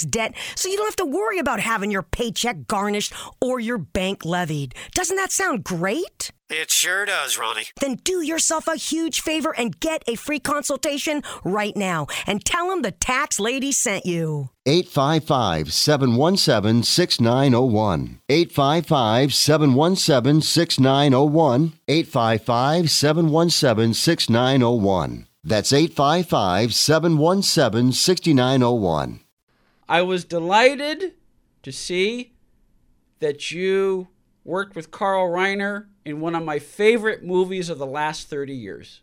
debt so you don't have to worry about having your paycheck garnished or your bank levied. Doesn't that sound great? It sure does, Roni. Then do yourself a huge favor and get a free consultation right now and tell them the tax lady sent you. 855 717 6901. 855 717 6901. 855 717 6901. That's 855 717 6901. I was delighted to see that you worked with Carl Reiner in one of my favorite movies of the last 30 years.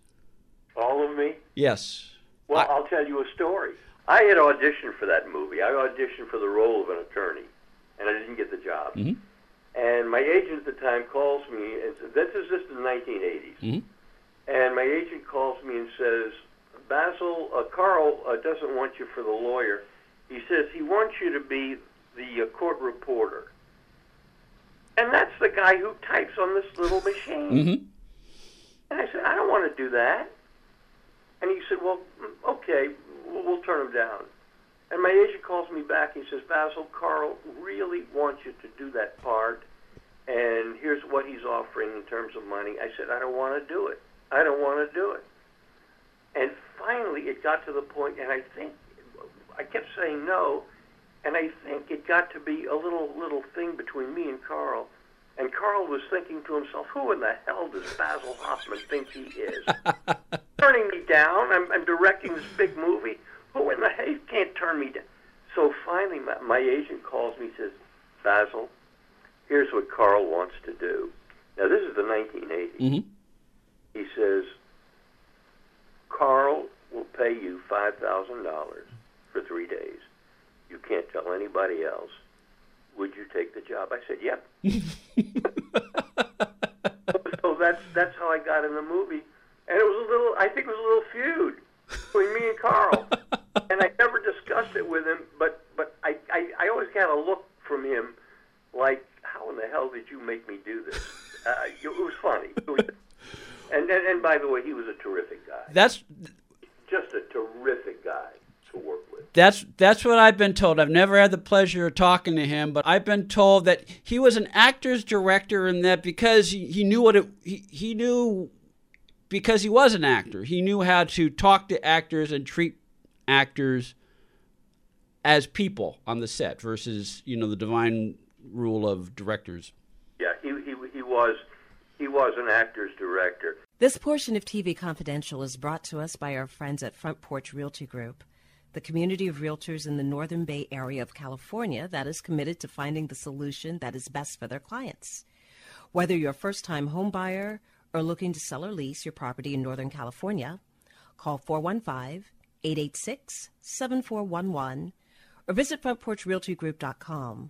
All of me? Yes. Well, I- will tell you a story. I had auditioned for that movie. I auditioned for the role of an attorney, and I didn't get the job. Mhm. And my agent at the time calls me, and this is just in the 1980s. Mhm. And my agent calls me and says, Basil, uh, Carl uh, doesn't want you for the lawyer. He says he wants you to be the uh, court reporter. And that's the guy who types on this little machine. Mhm. And I said, I don't want to do that. And he said, Well, mm, okay, we'll, we'll turn him down. And my agent calls me back. He says, Basil, Carl really wants you to do that part, and here's what he's offering in terms of money. I said, I don't want to do it. I don't want to do it. And finally, it got to the point, and I think I kept saying no, and I think it got to be a little little thing between me and Carl. And Carl was thinking to himself, "Who in the hell does Basil Hoffman think he is? Turning me down? I'm, I'm directing this big movie. Who in the hell he can't turn me down?" So finally, my, my agent calls me, says, "Basil, here's what Carl wants to do." Now this is the 1980s. Mhm. He says, "Carl will pay you five thousand dollars three days. You can't tell anybody else. Would you take the job?" I said, "Yep." so that's that's how I got in the movie, and it was a little. I think it was a little feud between me and Carl, and I never discussed it with him. But but I I, I always got a look from him, like, "How in the hell did you make me do this?" Uh, it was funny. It was, and, and and by the way, he was a terrific guy. That's Just a terrific guy to work with. That's that's what I've been told. I've never had the pleasure of talking to him, but I've been told that he was an actor's director and that because he, he knew what it he, he knew because he was an actor, he knew how to talk to actors and treat actors as people on the set versus, you know, the divine rule of directors. Yeah, he he he was he was an actor's director. This portion of TV Confidential is brought to us by our friends at Front Porch Realty Group, the community of realtors in the Northern Bay area of California that is committed to finding the solution that is best for their clients. Whether you're a first time home buyer or looking to sell or lease your property in Northern California, call 415 886 7411 or visit frontporchrealtygroup.com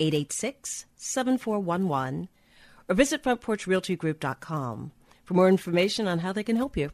886 7411 or visit frontporchrealtygroup.com for more information on how they can help you.